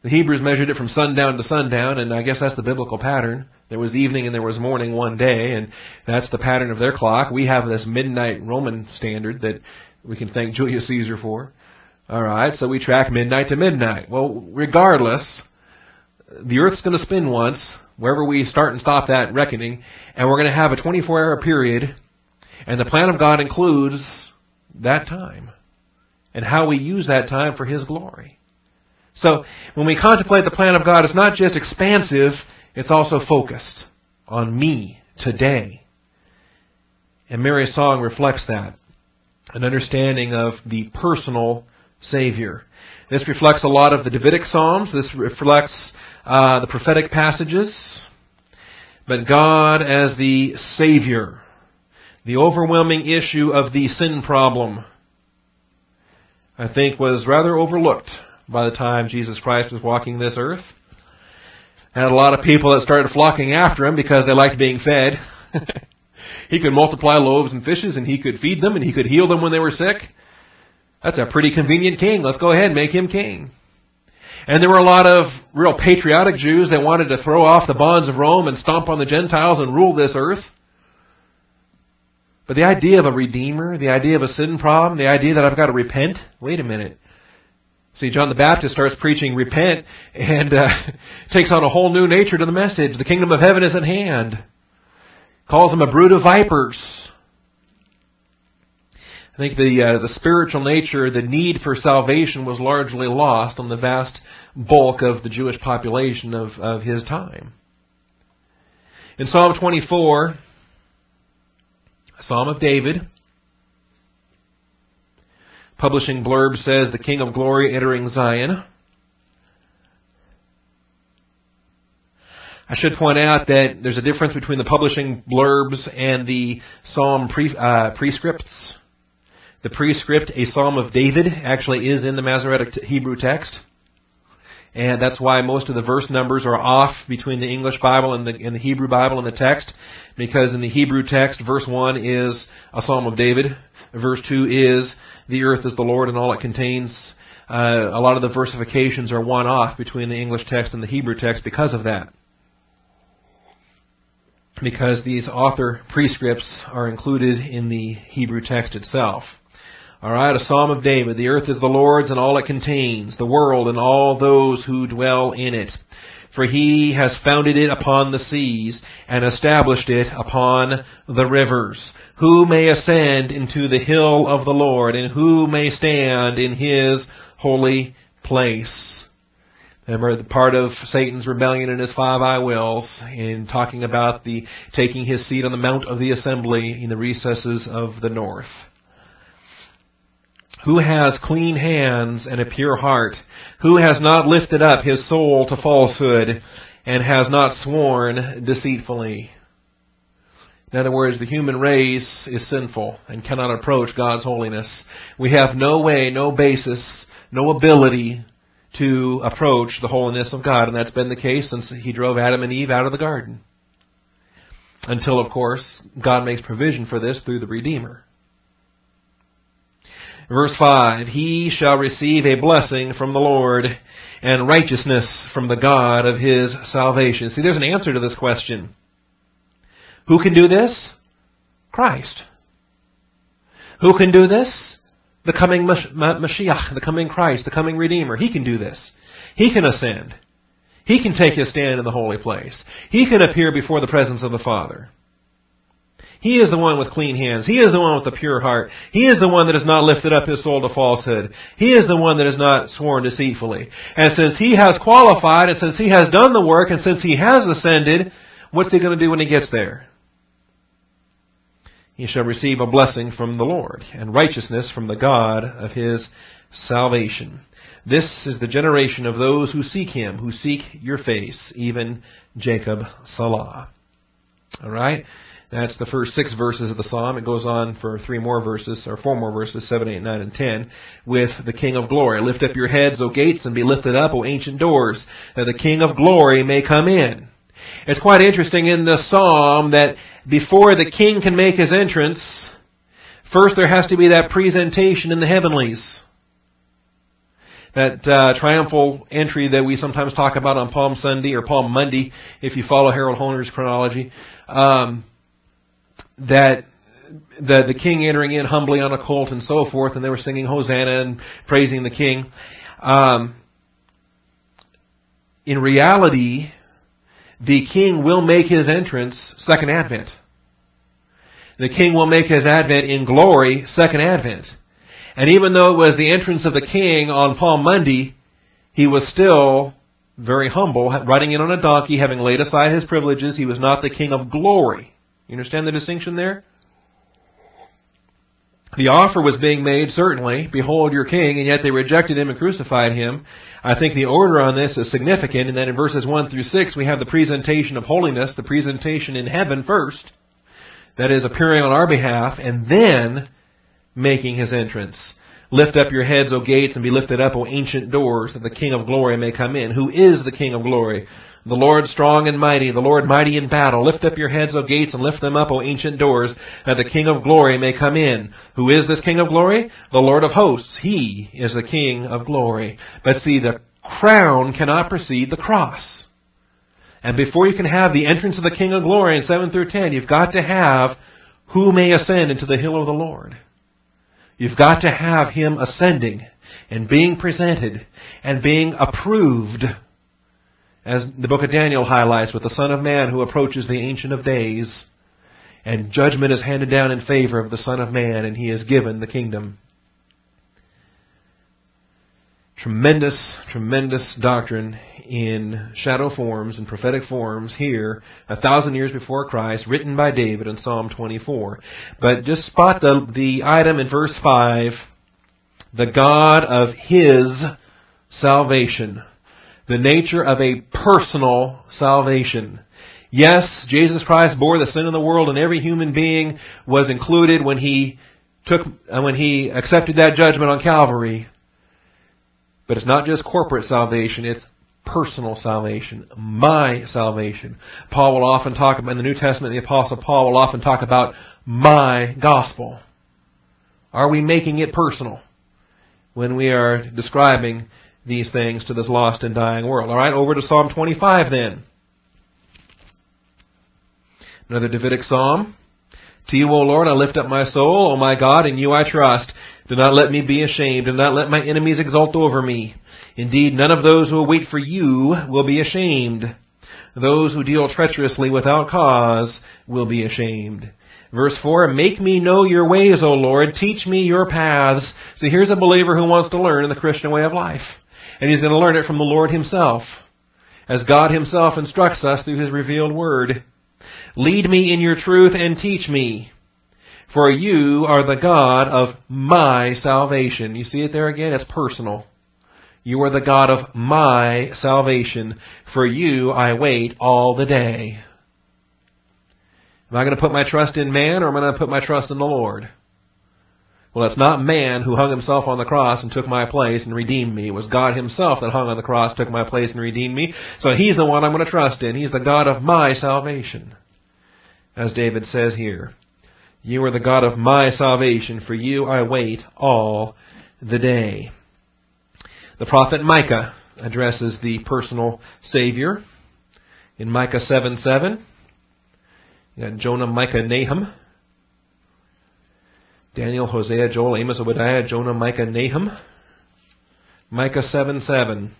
The Hebrews measured it from sundown to sundown, and I guess that's the biblical pattern. There was evening and there was morning one day, and that's the pattern of their clock. We have this midnight Roman standard that we can thank Julius Caesar for. Alright, so we track midnight to midnight. Well, regardless, the Earth's going to spin once, wherever we start and stop that reckoning, and we're going to have a 24 hour period, and the plan of God includes that time and how we use that time for His glory. So, when we contemplate the plan of God, it's not just expansive, it's also focused on me today. And Mary's song reflects that. An understanding of the personal Savior. This reflects a lot of the Davidic Psalms. This reflects uh, the prophetic passages. But God as the Savior. The overwhelming issue of the sin problem I think was rather overlooked by the time Jesus Christ was walking this earth. Had a lot of people that started flocking after him because they liked being fed. he could multiply loaves and fishes and he could feed them and he could heal them when they were sick. That's a pretty convenient king. Let's go ahead and make him king. And there were a lot of real patriotic Jews that wanted to throw off the bonds of Rome and stomp on the Gentiles and rule this earth. But the idea of a redeemer, the idea of a sin problem, the idea that I've got to repent, wait a minute. See, John the Baptist starts preaching repent and uh, takes on a whole new nature to the message. The kingdom of heaven is at hand. Calls them a brood of vipers. I think the uh, the spiritual nature, the need for salvation was largely lost on the vast bulk of the Jewish population of, of his time. In Psalm 24, a Psalm of David. Publishing blurb says, The King of Glory entering Zion. I should point out that there's a difference between the publishing blurbs and the psalm pre, uh, prescripts. The prescript, a psalm of David, actually is in the Masoretic Hebrew text. And that's why most of the verse numbers are off between the English Bible and the, and the Hebrew Bible and the text. Because in the Hebrew text, verse 1 is a Psalm of David. Verse 2 is, the earth is the Lord and all it contains. Uh, a lot of the versifications are one off between the English text and the Hebrew text because of that. Because these author prescripts are included in the Hebrew text itself. Alright, a Psalm of David. The earth is the Lord's and all it contains, the world and all those who dwell in it. For he has founded it upon the seas and established it upon the rivers. Who may ascend into the hill of the Lord and who may stand in his holy place? Remember the part of Satan's rebellion and his five I wills in talking about the taking his seat on the mount of the assembly in the recesses of the north. Who has clean hands and a pure heart? Who has not lifted up his soul to falsehood and has not sworn deceitfully? In other words, the human race is sinful and cannot approach God's holiness. We have no way, no basis, no ability to approach the holiness of God, and that's been the case since He drove Adam and Eve out of the garden. Until, of course, God makes provision for this through the Redeemer. Verse 5, He shall receive a blessing from the Lord and righteousness from the God of His salvation. See, there's an answer to this question. Who can do this? Christ. Who can do this? The coming Mashiach, the coming Christ, the coming Redeemer. He can do this. He can ascend. He can take his stand in the holy place. He can appear before the presence of the Father. He is the one with clean hands. He is the one with the pure heart. He is the one that has not lifted up his soul to falsehood. He is the one that has not sworn deceitfully. And since he has qualified, and since he has done the work, and since he has ascended, what's he going to do when he gets there? he shall receive a blessing from the Lord, and righteousness from the God of his salvation. This is the generation of those who seek him, who seek your face, even Jacob Selah. Alright? That's the first six verses of the psalm. It goes on for three more verses, or four more verses, seven, eight, nine, and ten, with the King of glory. Lift up your heads, O gates, and be lifted up, O ancient doors, that the King of glory may come in. It's quite interesting in the psalm that before the king can make his entrance, first there has to be that presentation in the heavenlies. That uh, triumphal entry that we sometimes talk about on Palm Sunday or Palm Monday, if you follow Harold Hoehner's chronology. Um, that the the king entering in humbly on a colt and so forth, and they were singing Hosanna and praising the king. Um, in reality, the king will make his entrance second advent. The king will make his advent in glory second advent. And even though it was the entrance of the king on Palm Monday, he was still very humble, riding in on a donkey, having laid aside his privileges. He was not the king of glory. You understand the distinction there? The offer was being made, certainly, behold your king, and yet they rejected him and crucified him. I think the order on this is significant in that in verses 1 through 6 we have the presentation of holiness, the presentation in heaven first, that is appearing on our behalf, and then making his entrance. Lift up your heads, O gates, and be lifted up, O ancient doors, that the King of glory may come in. Who is the King of glory? The Lord strong and mighty, the Lord mighty in battle. Lift up your heads, O gates, and lift them up, O ancient doors, that the King of glory may come in. Who is this King of glory? The Lord of hosts. He is the King of glory. But see, the crown cannot precede the cross. And before you can have the entrance of the King of glory in 7 through 10, you've got to have who may ascend into the hill of the Lord. You've got to have him ascending and being presented and being approved as the book of Daniel highlights, with the Son of Man who approaches the Ancient of Days, and judgment is handed down in favor of the Son of Man, and he is given the kingdom. Tremendous, tremendous doctrine in shadow forms and prophetic forms here, a thousand years before Christ, written by David in Psalm 24. But just spot the, the item in verse 5, the God of His salvation the nature of a personal salvation. Yes, Jesus Christ bore the sin of the world and every human being was included when he took, uh, when he accepted that judgment on Calvary. But it's not just corporate salvation, it's personal salvation, my salvation. Paul will often talk about, in the New Testament, the Apostle Paul will often talk about my gospel. Are we making it personal when we are describing these things to this lost and dying world. All right, over to Psalm 25 then. Another Davidic psalm. To you, O Lord, I lift up my soul, O my God, in you I trust. Do not let me be ashamed. Do not let my enemies exult over me. Indeed, none of those who wait for you will be ashamed. Those who deal treacherously without cause will be ashamed. Verse 4, Make me know your ways, O Lord. Teach me your paths. See, here's a believer who wants to learn in the Christian way of life. And he's going to learn it from the Lord himself, as God himself instructs us through his revealed word. Lead me in your truth and teach me. For you are the God of my salvation. You see it there again? It's personal. You are the God of my salvation. For you I wait all the day. Am I going to put my trust in man or am I going to put my trust in the Lord? Well, it's not man who hung himself on the cross and took my place and redeemed me. It was God himself that hung on the cross, took my place and redeemed me. So he's the one I'm going to trust in. He's the God of my salvation. As David says here, you are the God of my salvation. For you I wait all the day. The prophet Micah addresses the personal Savior in Micah 7 7. You got Jonah, Micah, Nahum. Daniel, Hosea, Joel, Amos, Obadiah, Jonah, Micah, Nahum. Micah 7 7.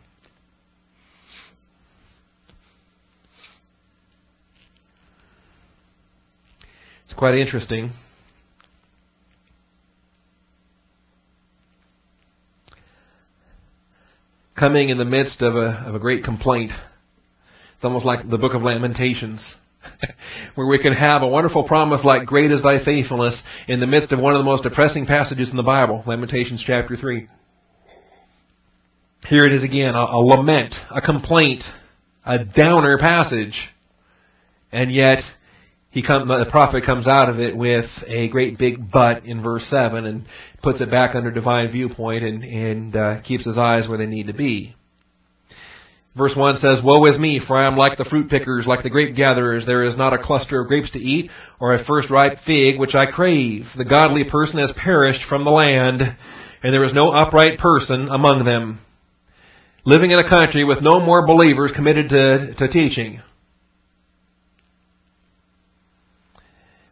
It's quite interesting. Coming in the midst of a, of a great complaint. It's almost like the book of Lamentations. where we can have a wonderful promise like great is thy faithfulness in the midst of one of the most depressing passages in the Bible, Lamentations chapter 3. Here it is again, a, a lament, a complaint, a downer passage. And yet, he come, the prophet comes out of it with a great big but in verse 7 and puts it back under divine viewpoint and, and uh, keeps his eyes where they need to be. Verse 1 says, Woe is me, for I am like the fruit pickers, like the grape gatherers. There is not a cluster of grapes to eat, or a first ripe fig which I crave. The godly person has perished from the land, and there is no upright person among them. Living in a country with no more believers committed to, to teaching.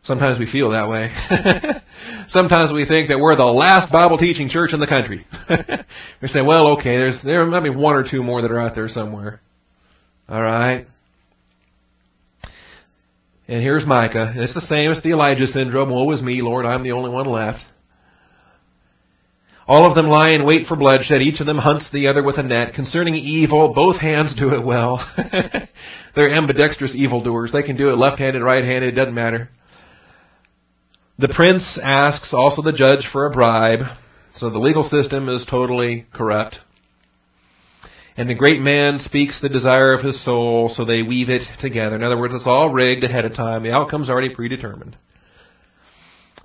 Sometimes we feel that way. Sometimes we think that we're the last Bible teaching church in the country. we say, well, okay, there's there might be one or two more that are out there somewhere. All right. And here's Micah. It's the same as the Elijah syndrome. Woe is me, Lord, I'm the only one left. All of them lie in wait for bloodshed. Each of them hunts the other with a net. Concerning evil, both hands do it well. They're ambidextrous evildoers. They can do it left-handed, right-handed, it doesn't matter. The prince asks also the judge for a bribe, so the legal system is totally corrupt. And the great man speaks the desire of his soul, so they weave it together. In other words, it's all rigged ahead of time. The outcome's already predetermined.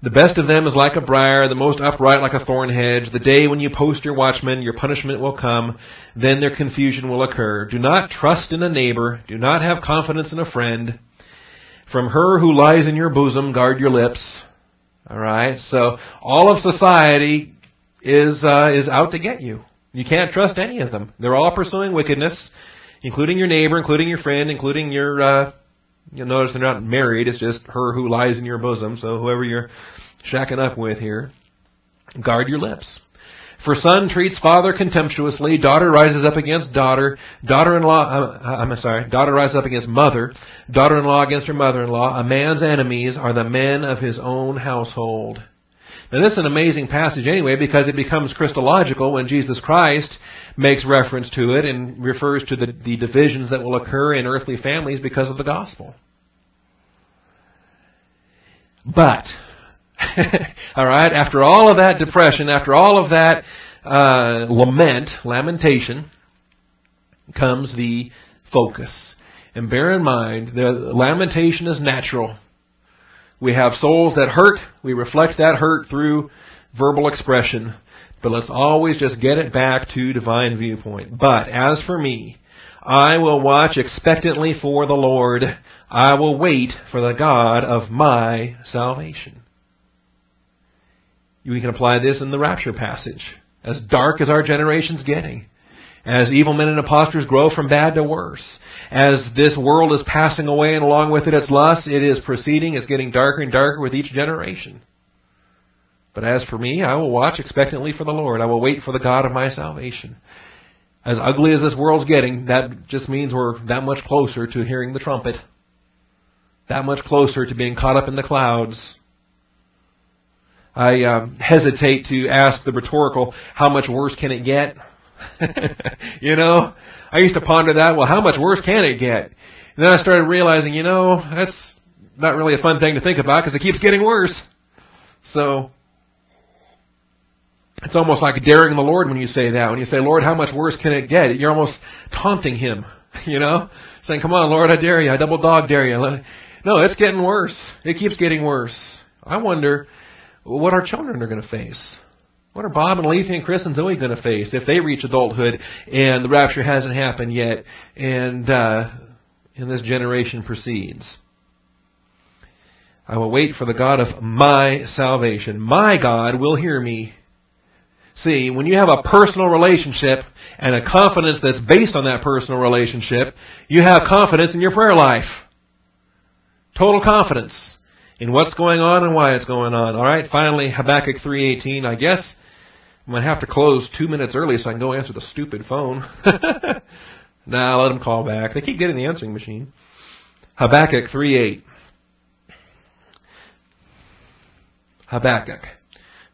The best of them is like a briar, the most upright like a thorn hedge. The day when you post your watchmen, your punishment will come. Then their confusion will occur. Do not trust in a neighbor. Do not have confidence in a friend. From her who lies in your bosom, guard your lips. Alright? So, all of society is, uh, is out to get you. You can't trust any of them. They're all pursuing wickedness, including your neighbor, including your friend, including your, uh, you'll notice they're not married, it's just her who lies in your bosom, so whoever you're shacking up with here. Guard your lips. For son treats father contemptuously, daughter rises up against daughter, daughter-in-law, uh, I'm sorry, daughter rises up against mother, daughter-in-law against her mother-in-law. A man's enemies are the men of his own household. Now this is an amazing passage anyway because it becomes Christological when Jesus Christ makes reference to it and refers to the, the divisions that will occur in earthly families because of the gospel. But, all right, after all of that depression, after all of that uh, lament, lamentation, comes the focus. And bear in mind, the lamentation is natural. We have souls that hurt. We reflect that hurt through verbal expression. But let's always just get it back to divine viewpoint. But as for me, I will watch expectantly for the Lord. I will wait for the God of my salvation. We can apply this in the rapture passage. As dark as our generation's getting, as evil men and impostors grow from bad to worse, as this world is passing away and along with it its lust, it is proceeding, it's getting darker and darker with each generation. But as for me, I will watch expectantly for the Lord. I will wait for the God of my salvation. As ugly as this world's getting, that just means we're that much closer to hearing the trumpet. That much closer to being caught up in the clouds I um, hesitate to ask the rhetorical, how much worse can it get? you know, I used to ponder that. Well, how much worse can it get? And then I started realizing, you know, that's not really a fun thing to think about because it keeps getting worse. So, it's almost like daring the Lord when you say that. When you say, Lord, how much worse can it get? You're almost taunting Him, you know? Saying, come on, Lord, I dare you. I double dog dare you. No, it's getting worse. It keeps getting worse. I wonder what our children are going to face. What are Bob and Alethea and Chris and Zoe going to face if they reach adulthood and the rapture hasn't happened yet and, uh, and this generation proceeds? I will wait for the God of my salvation. My God will hear me. See, when you have a personal relationship and a confidence that's based on that personal relationship, you have confidence in your prayer life. Total confidence in what's going on and why it's going on. All right, finally, Habakkuk 3:18. I guess I'm gonna have to close two minutes early so I can go answer the stupid phone. nah, let them call back. They keep getting the answering machine. Habakkuk 3:8. Habakkuk.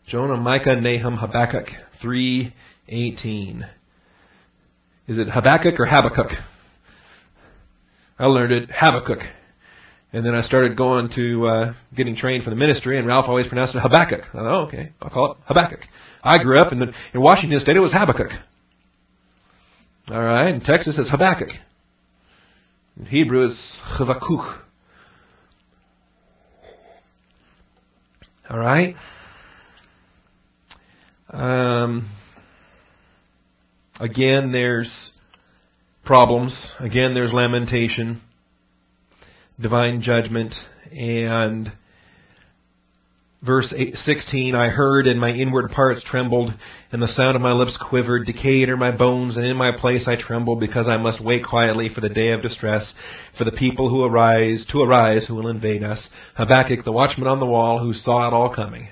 Jonah, Micah, Nahum, Habakkuk 3:18. Is it Habakkuk or Habakkuk? I learned it Habakkuk. And then I started going to uh, getting trained for the ministry, and Ralph always pronounced it Habakkuk. I thought, oh, okay, I'll call it Habakkuk. I grew up in, the, in Washington State, it was Habakkuk. All right, in Texas it's Habakkuk. In Hebrew it's Chavakuk. All right. Um, again, there's problems. Again, there's lamentation, divine judgment, and verse 16, I heard and my inward parts trembled, and the sound of my lips quivered, Decayed are my bones, and in my place I trembled, because I must wait quietly for the day of distress, for the people who arise, to arise, who will invade us. Habakkuk, the watchman on the wall, who saw it all coming.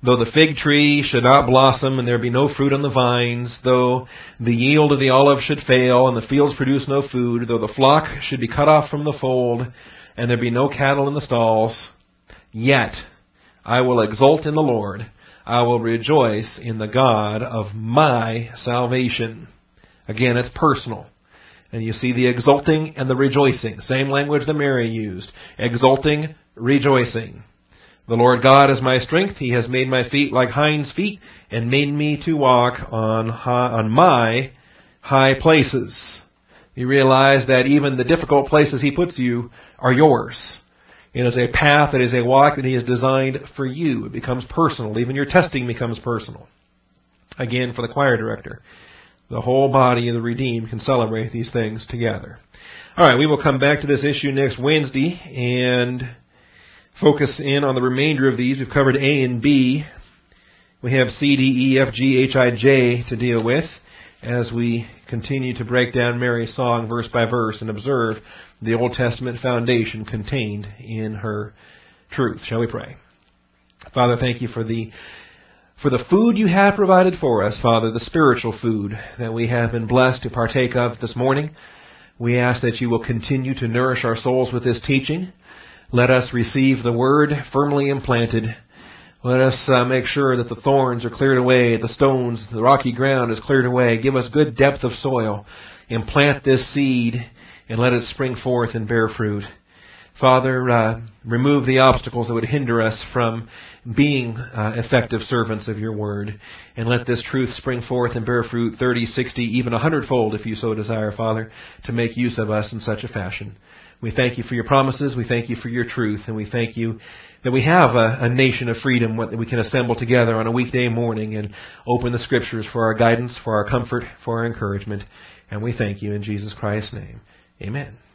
Though the fig tree should not blossom, and there be no fruit on the vines, though the yield of the olive should fail, and the fields produce no food, though the flock should be cut off from the fold, and there be no cattle in the stalls, yet I will exult in the Lord. I will rejoice in the God of my salvation. Again, it's personal. And you see the exulting and the rejoicing. Same language that Mary used. Exulting, rejoicing. The Lord God is my strength. He has made my feet like hinds feet and made me to walk on high, on my high places. You realize that even the difficult places He puts you are yours. It is a path, it is a walk that He has designed for you. It becomes personal. Even your testing becomes personal. Again, for the choir director, the whole body of the redeemed can celebrate these things together. Alright, we will come back to this issue next Wednesday and focus in on the remainder of these. We've covered A and B. We have C, D, E, F, G, H, I, J to deal with as we continue to break down Mary's song verse by verse and observe the Old Testament foundation contained in her truth. Shall we pray? Father, thank you for the for the food you have provided for us, Father, the spiritual food that we have been blessed to partake of this morning. We ask that you will continue to nourish our souls with this teaching. Let us receive the word firmly implanted. Let us uh, make sure that the thorns are cleared away, the stones, the rocky ground is cleared away. Give us good depth of soil. Implant this seed and let it spring forth and bear fruit. Father, uh, remove the obstacles that would hinder us from being uh, effective servants of your word. And let this truth spring forth and bear fruit 30, 60, even a hundredfold if you so desire, Father, to make use of us in such a fashion. We thank you for your promises. We thank you for your truth. And we thank you that we have a, a nation of freedom that we can assemble together on a weekday morning and open the scriptures for our guidance, for our comfort, for our encouragement. And we thank you in Jesus Christ's name. Amen.